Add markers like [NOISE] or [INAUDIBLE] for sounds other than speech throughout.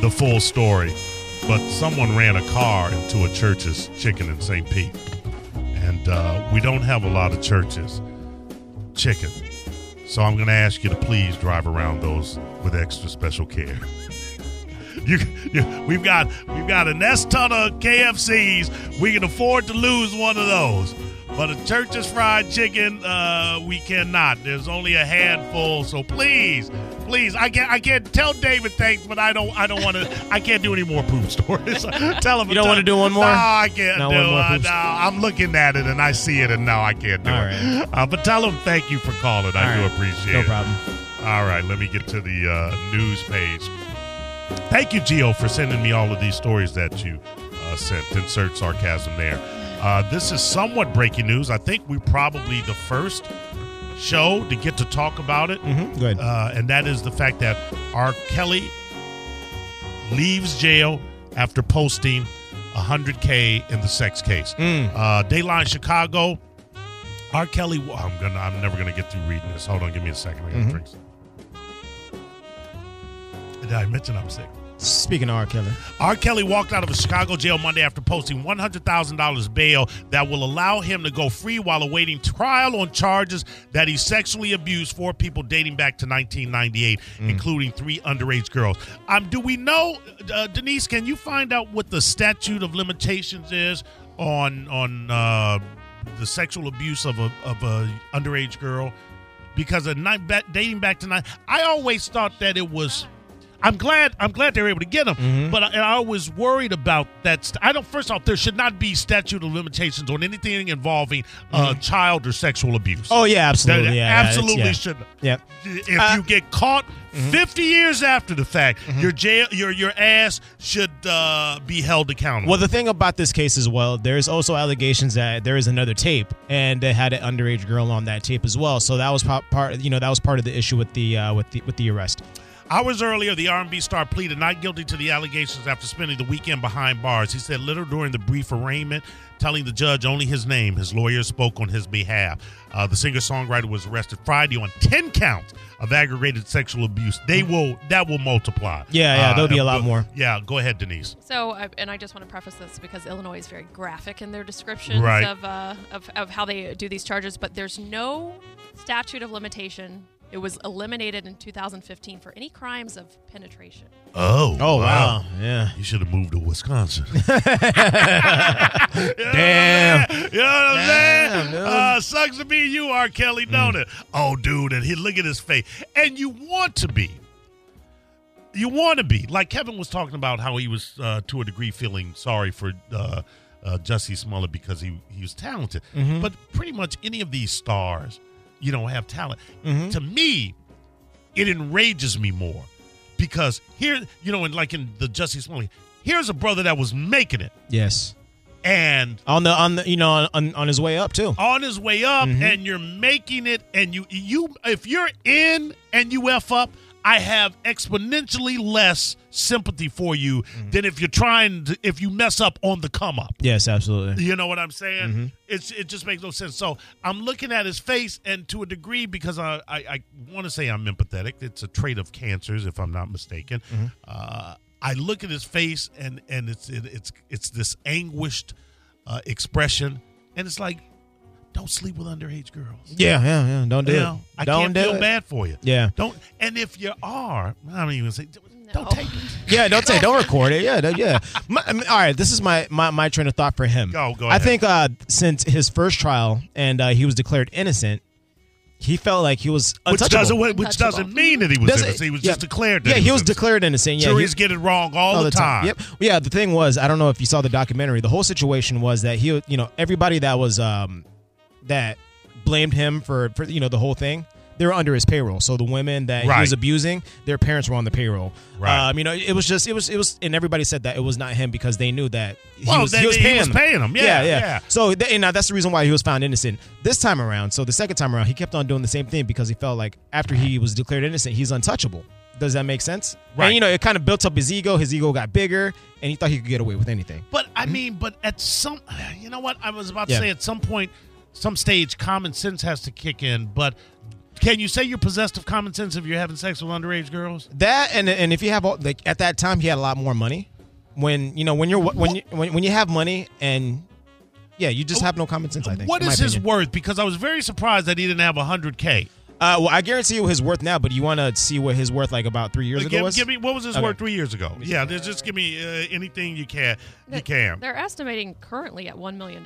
the full story, but someone ran a car into a church's chicken in St. Pete. And uh, we don't have a lot of churches chicken. So I'm going to ask you to please drive around those with extra special care. [LAUGHS] You, you, we've got we've got a nest ton of KFCs. We can afford to lose one of those. But a church's fried chicken, uh, we cannot. There's only a handful. So please, please, I can't I can't tell David thanks, but I don't I don't want to I can't do any more poop stories. [LAUGHS] tell him You don't wanna do one more? No, I can't do. Uh, no, I'm looking at it and I see it and no, I can't do All it. right. Uh, but tell him thank you for calling. I All do right. appreciate No it. problem. All right, let me get to the uh, news page. Thank you, Geo, for sending me all of these stories that you uh, sent. Insert sarcasm there. Uh, this is somewhat breaking news. I think we're probably the first show to get to talk about it, Mm-hmm. Good. uh, and that is the fact that R. Kelly leaves jail after posting 100K in the sex case. Mm. Uh, Dayline Chicago. R. Kelly. I'm gonna. I'm never gonna get through reading this. Hold on. Give me a second. I gotta Mhm. drink some. Did I mention I'm sick? Speaking of R. Kelly, R. Kelly walked out of a Chicago jail Monday after posting $100,000 bail that will allow him to go free while awaiting trial on charges that he sexually abused four people dating back to 1998, including three underage girls. Um, do we know, uh, Denise? Can you find out what the statute of limitations is on on uh, the sexual abuse of a of a underage girl? Because a night dating back to nine, I always thought that it was. I'm glad. I'm glad they're able to get him, but I, and I was worried about that. St- I don't. First off, there should not be statute of limitations on anything involving uh, child or sexual abuse. oh yeah, absolutely, yeah, yeah, absolutely yeah. should. Yeah. If Uh, you get caught 50 years after the fact, your jail, your your ass should uh, be held accountable. Well, the thing about this case as well, there's also allegations that there is another tape, and they had an underage girl on that tape as well. So that was part, you know, that was part of the issue with the uh, with the with the arrest. Hours earlier, the R&B star pleaded not guilty to the allegations after spending the weekend behind bars. He said little during the brief arraignment, telling the judge only his name. His lawyer spoke on his behalf. Uh, the singer-songwriter was arrested Friday on ten counts of aggravated sexual abuse. They will that will multiply. Yeah, yeah, Uh, there'll be a lot more. Yeah, go ahead, Denise. So, I- and I just want to preface this because Illinois is very graphic in their descriptions Right. of, uh, of of how they do these charges, but there's no statute of limitation. It was eliminated in 2015 for any crimes of penetration. Oh, Oh wow, yeah. You should have moved to Wisconsin. Damn. [LAUGHS] You know what I'm saying? Damn, dude. Uh, sucks to be you, R. Kelly, don't it? Oh, dude, and he look at his face. And you want to be. You want to be. Like Kevin was talking about how he was, uh, to a degree, feeling sorry for uh, uh, Jussie Smollett because he, he was talented. Mm-hmm. But pretty much any of these stars, you know, have talent. Mm-hmm. To me, it enrages me more because here, you know, and like in the Jussie Smollett, here's a brother that was making it Yes. and On the on the you know on on his way up too. on his way up Mhm. and you're making it and you you if you're in and you f up i have exponentially less sympathy for you than if you're trying to if you mess up on the come up. Yes, absolutely. you know what i'm saying? Mhm. it's it just makes no sense. So i'm looking at his face and to a degree because i i, I want to say i'm empathetic it's a trait of cancers if i'm not mistaken. Uh I look at his face and and it's it, it's it's this anguished uh, expression, and it's like, don't sleep with underage girls. Yeah, yeah, yeah. Don't do You it. know, I don't can't do feel it. bad for you. Yeah. Don't. And if you are, I don't even say, don't No. take it. Yeah, don't say, don't record it. Yeah, yeah. [LAUGHS] My, I mean, all right, this is my, my my train of thought for him. Go, go I think uh, since his first trial and uh, he was declared innocent, he felt like he was Which doesn't which doesn't mean that he was Doesn't- innocent. He was yeah. just declared. That Yeah, he was innocent. declared innocent. Yeah, Juries he, get it wrong all, all the time. Yep. Yeah, the thing was, I don't know if you saw the documentary. The whole situation was that he, you know, everybody that was um that blamed him for for you know the whole thing. They were under his payroll. So the women that he was abusing, their parents were on the payroll. Right. Um, you know, it was just it was it was, and everybody said that it was not him because they knew that he Well, was he was he paying was them. paying them. Yeah, yeah, yeah. So th- and now that's the reason why he was found innocent this time around. So the second time around, he kept on doing the same thing because he felt like after he was declared innocent, he's untouchable. Does that make sense? Right. And you know, it kind of built up his ego. His ego got bigger, and he thought he could get away with anything. But I mean, but at some, [SIGHS] you know what? I was about to Yeah. say at some point, some stage, common sense has to kick in. But can you say you're possessed of common sense if you're having sex with underage girls? That and and if you have all like at that time he had a lot more money. When you know when you're when you when, when you have money and yeah, you just have no common sense. I think. What is his worth? Because I was very surprised that he didn't have 100K. Uh, well, I guarantee you his worth now, but you want to see what his worth like about three years ago Give, was? give me what was his Okay. worth three years ago? Yeah, there's- just give me uh, anything you can. You can. They're estimating currently at $1 million.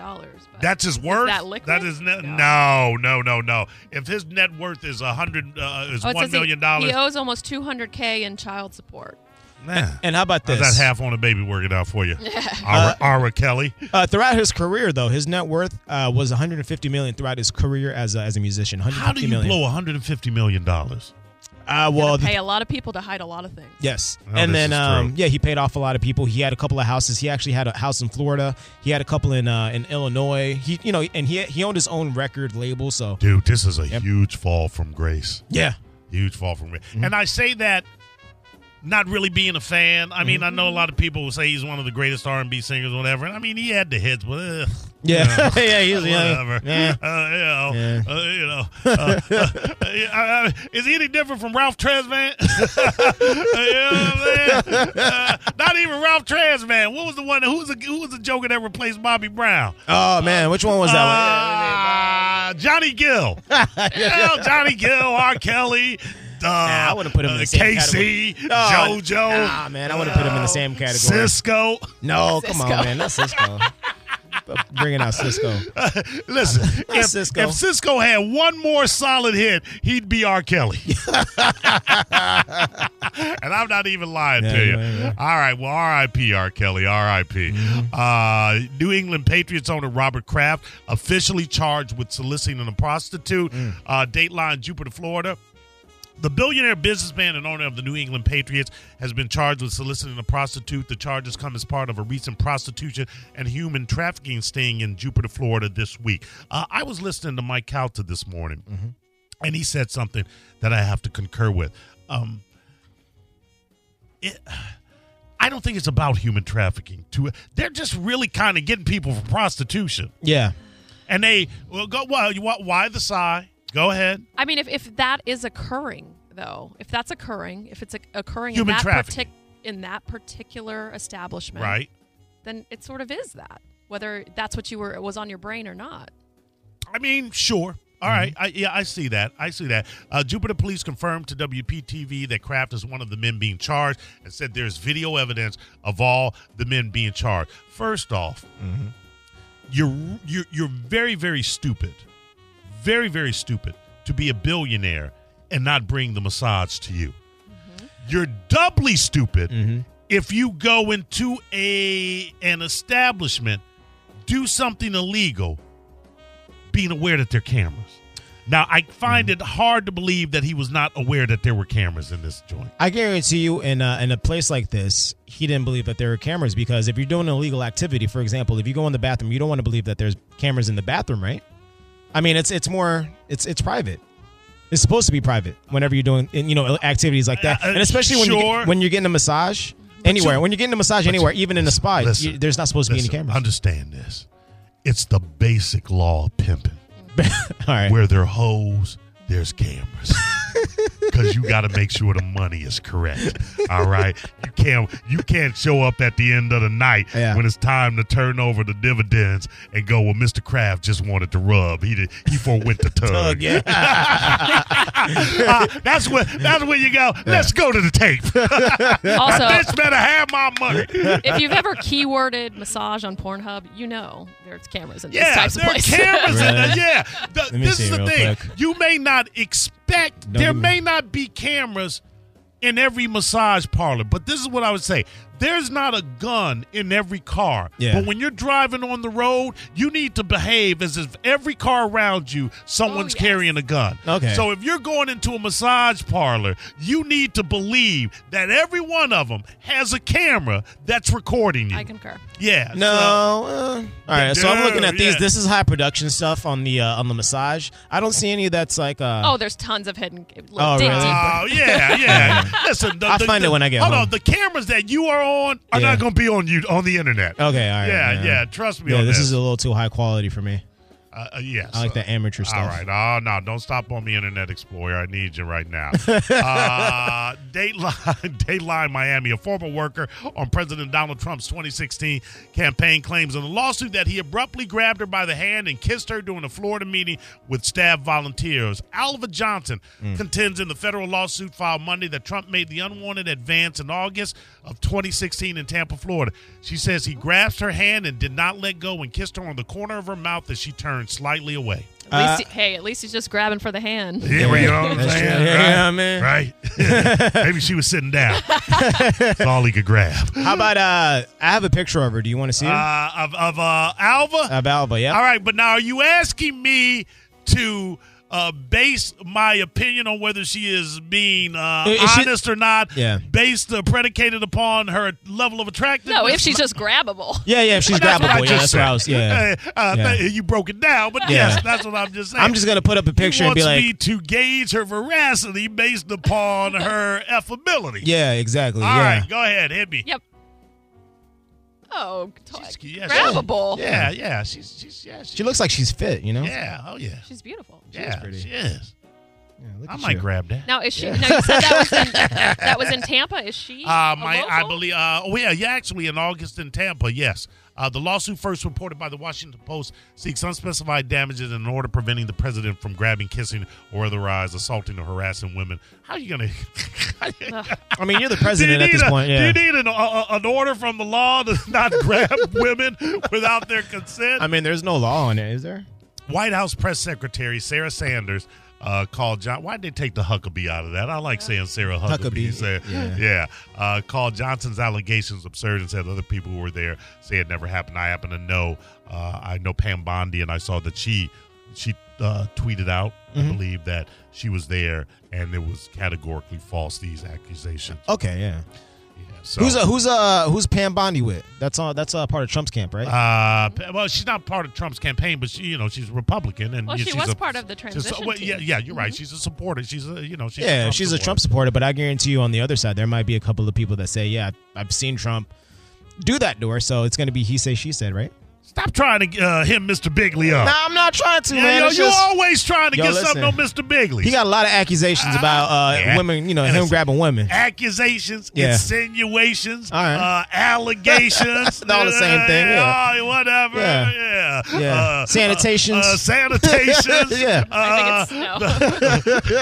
That's his worth. that liquid? That is ne- No. no, no, no, no. If his net worth is a hundred, uh, is Oh, it one says he- He owes almost 200K in child support. Man. and how about this? How's that half on a baby working out for you? [LAUGHS] Ara, R. Kelly. Uh, throughout his career, though, his net worth uh, was 150 million throughout his career as a, as a musician. How do you million. blow 150 million dollars? Uh, Well, well, the- pay a lot of people to hide a lot of things. yes, Oh, and then um, yeah, he paid off a lot of people. He had a couple of houses. He actually had a house in Florida. He had a couple in uh, in Illinois. He, you know, and he he owned his own record label. So Dude, this is a Yep. huge fall from grace. yeah, Huge fall from grace. Mm-hmm. And I say that not really being a fan. I mean, I know a lot of people will say he's one of the greatest R&B singers, or whatever. And I mean, he had the hits, but ugh, yeah, [LAUGHS] yeah, he's yeah, whatever. yeah. [LAUGHS] Uh, you know, Yeah. uh, you know. Uh, [LAUGHS] uh, uh, is he any different from Ralph Tresvant? you know what I'm saying? Uh, not even Ralph Tresvant. What was the one? Who was the who was the Joker that replaced Bobby Brown? Oh man, which one was that? Uh, Johnny Gill. yeah, Johnny Gill, R. Kelly. Uh, Nah, I wouldn't put him in the same K-Ci, category. JoJo. Nah, man, I wouldn't put him in the same category. Sisqo. no, come on, man, not Sisqo. [LAUGHS] Bringing out Sisqo. [LAUGHS] Listen, [LAUGHS] if Sisqo. if Sisqo had one more solid hit, he'd be R. Kelly. and I'm not even lying Yeah, to you. yeah, yeah. All right, well, R.I.P. R. Kelly, R.I.P. Mm-hmm. Uh, New England Patriots owner Robert Kraft officially charged with soliciting a prostitute. Mm. Uh, Dateline, Jupiter, Florida. The billionaire businessman and owner of the New England Patriots has been charged with soliciting a prostitute. The charges come as part of a recent prostitution and human trafficking sting in Jupiter, Florida this week. Uh, I was listening to Mike Calta this morning, and he said something that I have to concur with. Um, it, I don't think it's about human trafficking. To they're just really kind of getting people for prostitution, Yeah, and they well go why, why the sigh? Go ahead. I mean, if, if that is occurring, though, if that's occurring, if it's occurring Human in that partic- in that particular establishment, Right. then it sort of is that, whether that's what you were it was on your brain or not. I mean, sure. All right. I, yeah, I see that. I see that. Uh, Jupiter Police confirmed to WPTV that Kraft is one of the men being charged and said there's video evidence of all the men being charged. First off, you're, you're you're very very stupid, very very stupid to be a billionaire and not bring the massage to you. Mm-hmm. You're doubly stupid mm-hmm. if you go into a an establishment, do something illegal, being aware that there are cameras. Now, I find mm-hmm. it hard to believe that he was not aware that there were cameras in this joint. I guarantee you, in a, in a place like this, he didn't believe that there were cameras because if you're doing an illegal activity, for example, if you go in the bathroom, you don't want to believe that there's cameras in the bathroom, right? I mean, it's it's more it's it's private. It's supposed to be private whenever you're doing you know activities like that, Uh, uh, and especially when you sure. get, when you're getting a massage anywhere. you- when you're getting a massage anywhere, even in a spa, Listen, you, there's not supposed to be any cameras. Understand this. It's the basic law of pimping. [LAUGHS] All right. Where there are hoes, there's cameras. [LAUGHS] Because you got to make sure the money is correct. All right, you can't you can't show up at the end of the night Yeah. when it's time to turn over the dividends and go. Well, Mr. Kraft just wanted to rub. He did, he forwent the tug. Tug, yeah. [LAUGHS] Uh, that's when that's when you go. Let's go to the tape. [LAUGHS] Also, Bitch better have my money. if you've ever keyworded massage on Pornhub, you know there's cameras in these Yeah, types of there are places. cameras in there. Yeah, The- this is the thing. quick. You may not expect Don't there may not be cameras in every massage parlor, but this is what I would say. There's not a gun in every car. Yeah. But when you're driving on the road, you need to behave as if every car around you, someone's yes. carrying a gun. Okay. So if you're going into a massage parlor, you need to believe that every one of them has a camera that's recording you. I concur. yeah. so- No. uh, all right. So I'm looking at these. Yeah. This is high production stuff on the uh, on the massage. I don't see any that's like. Uh, Oh, there's tons of hidden. Oh, dig really? Oh yeah, [LAUGHS] yeah. Listen, the, I'll the- find the- it when I get hold home. on, the cameras that you are on are Yeah. not going to be on you on the internet. Okay. All right. yeah, yeah, Trust me Yeah, on this this. is a little too high quality for me. Uh, uh, yes. I like that amateur stuff. All right. Oh, no. Don't stop on me, Internet Explorer. I need you right now. [LAUGHS] uh, Dateline, [LAUGHS] Dateline Miami. A former worker on President Donald Trump's 2016 campaign claims in a lawsuit that he abruptly grabbed her by the hand and kissed her during a Florida meeting with staff volunteers. Alva Johnson Mm. contends in the federal lawsuit filed Monday that Trump made the unwanted advance in August of 2016 in Tampa, Florida. She says he grasped her hand and did not let go and kissed her on the corner of her mouth as she turned slightly away. At least he- hey, at least he's just grabbing for the hand. Yeah, well, you know what I'm saying? true. right? Yeah, man. Right? [LAUGHS] Maybe she was sitting down. [LAUGHS] That's all he could grab. How about uh? I have a picture of her. Do you want to see her? Uh, of of uh, Alva? of Alba, yeah. All right, but now are you asking me to uh, base my opinion on whether she is being uh, Is she- honest or not Yeah. based uh, predicated upon her level of attractiveness? No, if she's just grabbable. [LAUGHS] Yeah, yeah. If she's That's grabbable, yeah, that's what I was. Yeah. [LAUGHS] Uh, Yeah. you broke it down, but Yeah. yes, that's what I'm just saying. I'm just gonna put up a picture he and be wants like, me to gauge her veracity based upon her [LAUGHS] affability. yeah, exactly. All yeah. right, go ahead, hit me. Yep. Oh, She's- t- yeah, grabbable. Yeah, yeah, she's she's yeah, She looks like she's fit, you know. yeah, oh yeah, She's beautiful. yeah, pretty. she is. Yeah, look I at might you. grab that. Now is she? No, you said that was in, [LAUGHS] that was in Tampa. Is she? Uh, a my, I local? believe. Uh, oh yeah, yeah. Actually, in August in Tampa, yes. Uh, the lawsuit first reported by the Washington Post seeks unspecified damages in order preventing the president from grabbing, kissing, or otherwise assaulting or harassing women. How are you gonna? [LAUGHS] I mean, you're the president [LAUGHS] at this a- point. Do you need an, uh, an order from the law to not [LAUGHS] grab women without their consent? I mean, there's no law on it, is there? White House press secretary Sarah Sanders uh, called John. Why'd they take the Huckabee out of that? I like saying Sarah Huckabee. Huckabee, Said, yeah. yeah. Uh, called Johnson's allegations absurd and said other people who were there say it never happened. I happen to know. Uh, I know Pam Bondi, and I saw that she she uh, tweeted out. I Mm-hmm. believe that she was there, and it was categorically false. These accusations. Okay, yeah. Yeah, so, Who's uh, who's uh who's Pam Bondi with? That's uh that's uh, part of Trump's camp, right? Uh, well, she's not part of Trump's campaign, but she, you know, she's Republican, and Well, yeah, she she's was a- part of the she's a- transition well, team. yeah, yeah, you're right. Mhm. She's a supporter. She's a, you know, she's yeah, a Trump she's a supporter. Trump supporter, but I guarantee you on the other side there might be a couple of people that say, "Yeah, I've seen Trump do that to her," so it's going to be he say she said, right? Stop trying to uh, him, Mr. Bigley up. Nah, I'm not trying to, yeah, man. yo, It's you just- always trying to Yo, get something on. Mr. Bigley. he got a lot of accusations about uh, yeah. women, you know, And him it's- grabbing women. accusations, Yeah. insinuations, All right. uh, [LAUGHS] allegations. All the same thing, yeah. Oh, whatever. Yeah. Yeah. Yeah. Uh, Sanitations. Uh, uh, sanitations. [LAUGHS] Yeah. I think Uh, it's no. I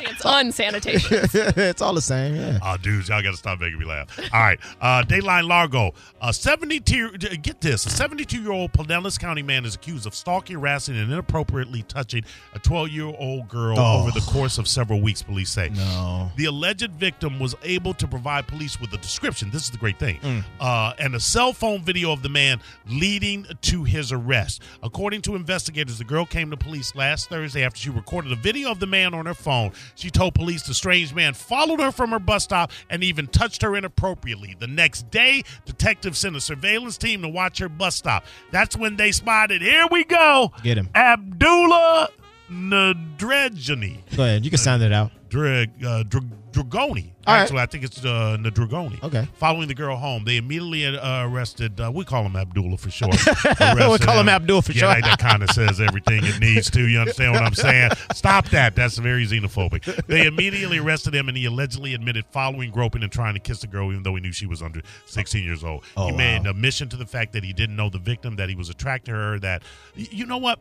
think it's [LAUGHS] unsanitation. it's all the same. Yeah. Oh, dudes, y'all got to stop making me laugh. All right. Uh, Dayline Largo. A 72, get this, a 72 year old Pinellas County man is accused of stalking, harassing, and inappropriately touching a 12 year old girl Oh. over the course of several weeks, police say. No. The alleged victim was able to provide police with a description. This is the great thing. Mm. Uh, and a cell phone video of the man leading to his arrest. According to investigators, the girl came to police last Thursday after she recorded a video of the man on her phone. She told police the strange man followed her from her bus stop and even touched her inappropriately. The next day, detectives sent a surveillance team to watch her bus stop. That's when they spotted, here we go, Get him. Abdullah Nadrejani. Go ahead. You can sound it out. Drag, uh, Dr- Dragoni. All right. Actually, I think it's uh, Dragoni. Okay. Following the girl home, they immediately uh, arrested. Uh, we call him Abdullah for short. [LAUGHS] we call him Abdullah for yeah, sure. that kind of says everything it needs to. You understand what I'm saying? [LAUGHS] Stop that. That's very xenophobic. They immediately arrested him, and he allegedly admitted following, groping, and trying to kiss the girl, even though he knew she was under 16 years old. Oh, he wow. made an admission to the fact that he didn't know the victim, that he was attracted to her. That you know what?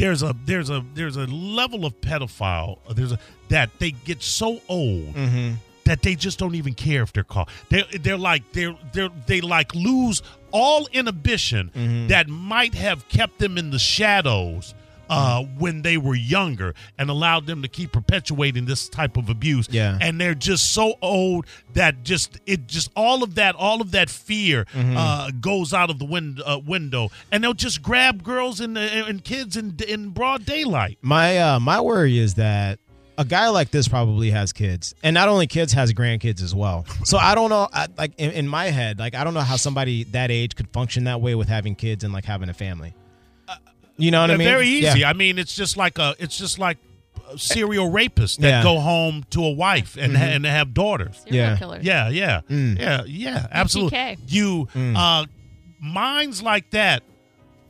There's a there's a there's a level of pedophile there's a that they get so old Mm-hmm. that they just don't even care if they're caught they're they're like they're they're they like lose all inhibition Mm-hmm. that might have kept them in the shadows uh, when they were younger and allowed them to keep perpetuating this type of abuse Yeah. and they're just so old that just it just all of that all of that fear Mm-hmm. uh, goes out of the wind, uh, window and they'll just grab girls and, and kids in in broad daylight My uh, my worry is that a guy like this probably has kids, and not only kids, has grandkids as well. So I don't know, I, like in, in my head, like I don't know how somebody that age could function that way with having kids and like having a family. You know what I They're mean? very easy Yeah. i mean it's just like a it's just like serial rapists that Yeah. go home to a wife and ha- and have daughters Serial Yeah. killer. yeah yeah Mm. yeah yeah absolutely BTK. you Mm. uh minds like that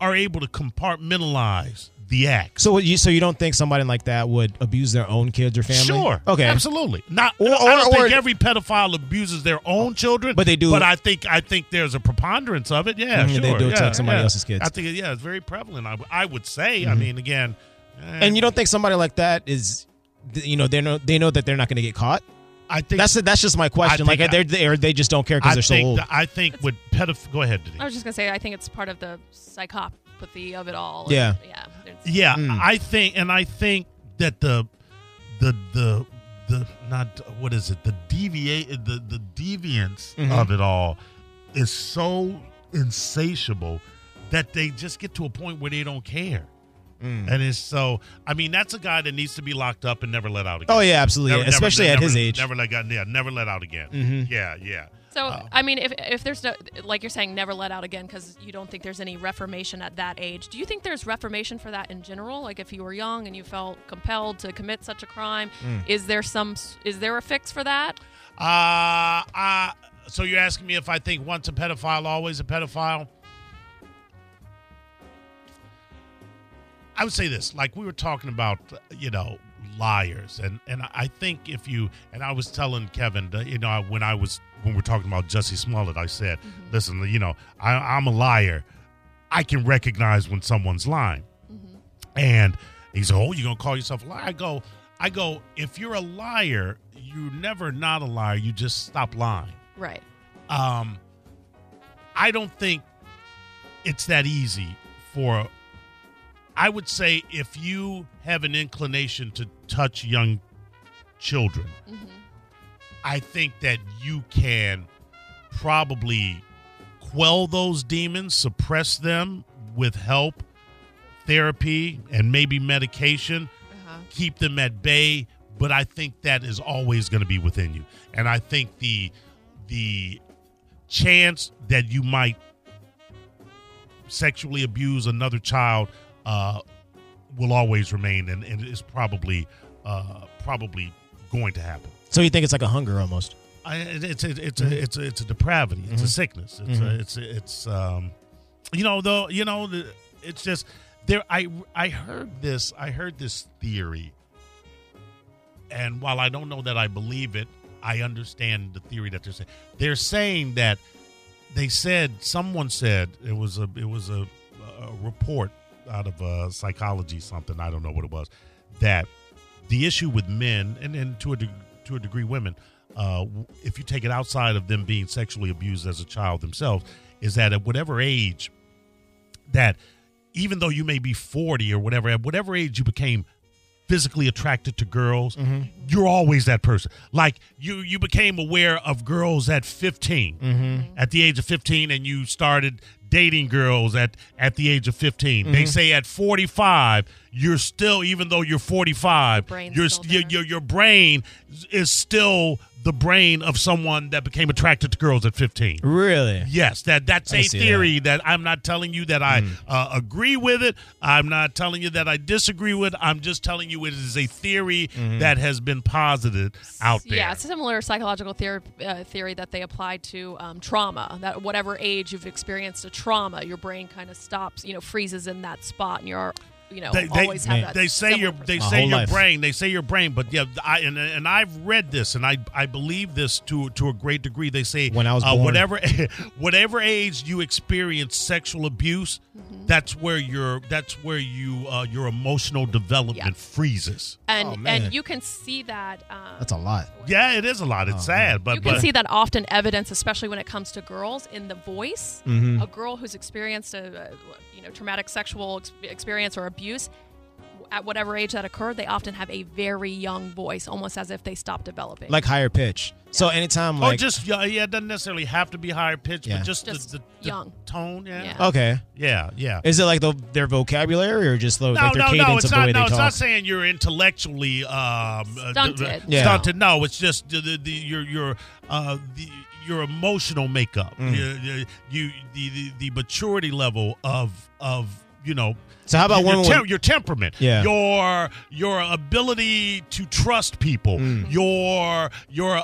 are able to compartmentalize the act. So you so you don't think somebody like that would abuse their own kids or family? Sure. Okay. Absolutely. Not. Or- I don't or- think every pedophile abuses their own children, But they do- But I think I think there's a preponderance of it. Yeah, Mhm, sure. they do it to yeah, somebody yeah. else's kids. Mm-hmm. I think yeah, it's very prevalent. I, I would say. I mean, again, eh, And you don't think somebody like that is, you know, they know they know that they're not going to get caught. I think That's that's just my question. Like I- they're they or they just don't care because they're so old. that- I think with pedoph. Go ahead, Denise. I was just gonna say, I think it's part of the psychopathy of it all. Yeah. yeah. Yeah, Mm. I think, and I think that the, the, the, the not what is it? The deviate, the the deviance Mhm. of it all is so insatiable that they just get to a point where they don't care. Mm. And it's so. I mean, that's a guy that needs to be locked up and never let out again. Oh yeah, absolutely. Never- never- Especially at never- his age. Never let go. Yeah, never let out again. Mhm. Yeah, yeah. So Oh. I mean, if if there's no, like you're saying, never let out again because you don't think there's any reformation at that age. Do you think there's reformation for that in general? Like if you were young and you felt compelled to commit such a crime, Mm. is there some is there a fix for that? Uh, uh, so you're asking me if I think once a pedophile, always a pedophile? I would say this, like we were talking about, you know, liars, and and I think if you and I was telling Kevin, you know, when I was when we we're talking about Jussie Smollett, I said, listen, you know, I, I'm a liar. I can recognize when someone's lying, and he said, "Oh, you're gonna call yourself a liar?" I go, I go, if you're a liar, you're never not a liar. You just stop lying. Right. Um, I don't think it's that easy for. I would say if you have an inclination to touch young children, I think that you can probably quell those demons, suppress them with help, therapy, and maybe medication Uh-huh. keep them at bay but i think that is always going to be within you and i think the the chance that you might sexually abuse another child uh, will always remain and, and is probably uh, probably going to happen So you think it's like a hunger almost? I, it- it's a, it's a it's a it's a depravity. It's a sickness. It's a, Mhm. it's a, it's um, you know though you know it's just there. I I heard this. I heard this theory, and while I don't know that I believe it, I understand the theory that they're saying. They're saying that they said someone said it was a it was a, a report out of uh, psychology something I don't know what it was that the issue with men and and to a de- to a degree women uh, if you take it outside of them being sexually abused as a child themselves is that at whatever age that even though you may be 40 or whatever at whatever age you became physically attracted to girls you're always that person. Like you you became aware of girls at 15 Mm-hmm. at the age of 15 and you started dating girls at at the age of 15 they say at 45 you're still even though you're 45 brain's your, your your your brain is still the brain of someone that became attracted to girls at 15 Really? Yes, that that's I a theory that. I'm not telling you that I uh, agree with it. I'm not telling you that I disagree with. I'm just telling you it is a theory that has been posited out there. Yeah, it's a similar psychological theory, uh, theory that they apply to um, trauma. That whatever age you've experienced a trauma, your brain kind of stops, you know, freezes in that spot, and you're, you know, they, they, always have that. they say your they My say your life. brain they say your brain but yeah I and, and I've read this and I I believe this to to a great degree they say When I was uh, born. whatever [LAUGHS] whatever age you experience sexual abuse Mm-hmm. that's where your that's where you uh, your emotional development Yeah. freezes and Oh, and you can see that. Um, That's a lot. yeah it is a lot it's Oh, sad but you can but see that often evidence, especially when it comes to girls, in the voice. Mhm. A girl who's experienced a, a you know traumatic sexual ex- experience or abuse, at whatever age that occurred, they often have a very young voice, almost as if they stopped developing. Like higher pitch. So anytime or like just yeah, yeah it doesn't necessarily have to be higher pitch Yeah. but just, Just the, the, the young. tone yeah Yeah. okay, yeah yeah is it like the, their vocabulary or just the, No, like their no, cadence no. It's of the not. way No, they it's not saying you're intellectually um, uh, Stunted. Yeah. Stunted. No, it's just the, the, the your your uh, the, your emotional makeup. Mm. You, you, you the, the the maturity level of of you know. So how about your, tem- with- your temperament, Yeah. your your ability to trust people, Mm. your your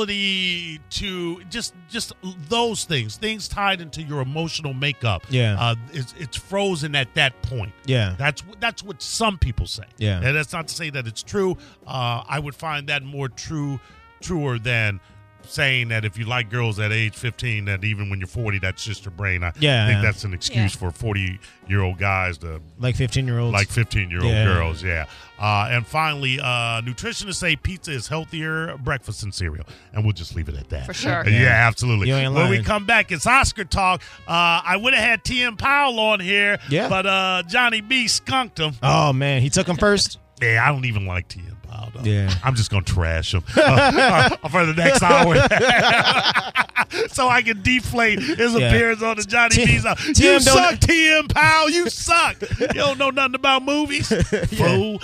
ability to just just those things, things tied into your emotional makeup. Yeah. uh, it's, it's frozen at that point. Yeah. That's that's what some people say. Yeah. and that's not to say that it's true. Uh, I would find that more true, truer than saying that if you like girls at age 15 that even when you're 40 that's just your brain i Yeah, think yeah. that's an excuse Yeah. for 40 year old guys to like 15 year olds. like 15 year old Yeah. girls yeah uh, and finally uh, nutritionists say pizza is healthier breakfast than cereal and we'll just leave it at that For sure. yeah, [LAUGHS] Yeah. absolutely You ain't when we come back it's oscar talk uh, i would have had tm powell on here Yeah. but uh, johnny b skunked him oh man, he took him first. [LAUGHS] yeah i don't even like tm though. Yeah. i'm just gonna trash him [LAUGHS] uh, uh, for the next hour. [LAUGHS] So i can deflate his Yeah. appearance on the johnny T- b's uh, you suck tm powell you suck. You don't know nothing about movies. [LAUGHS] Fool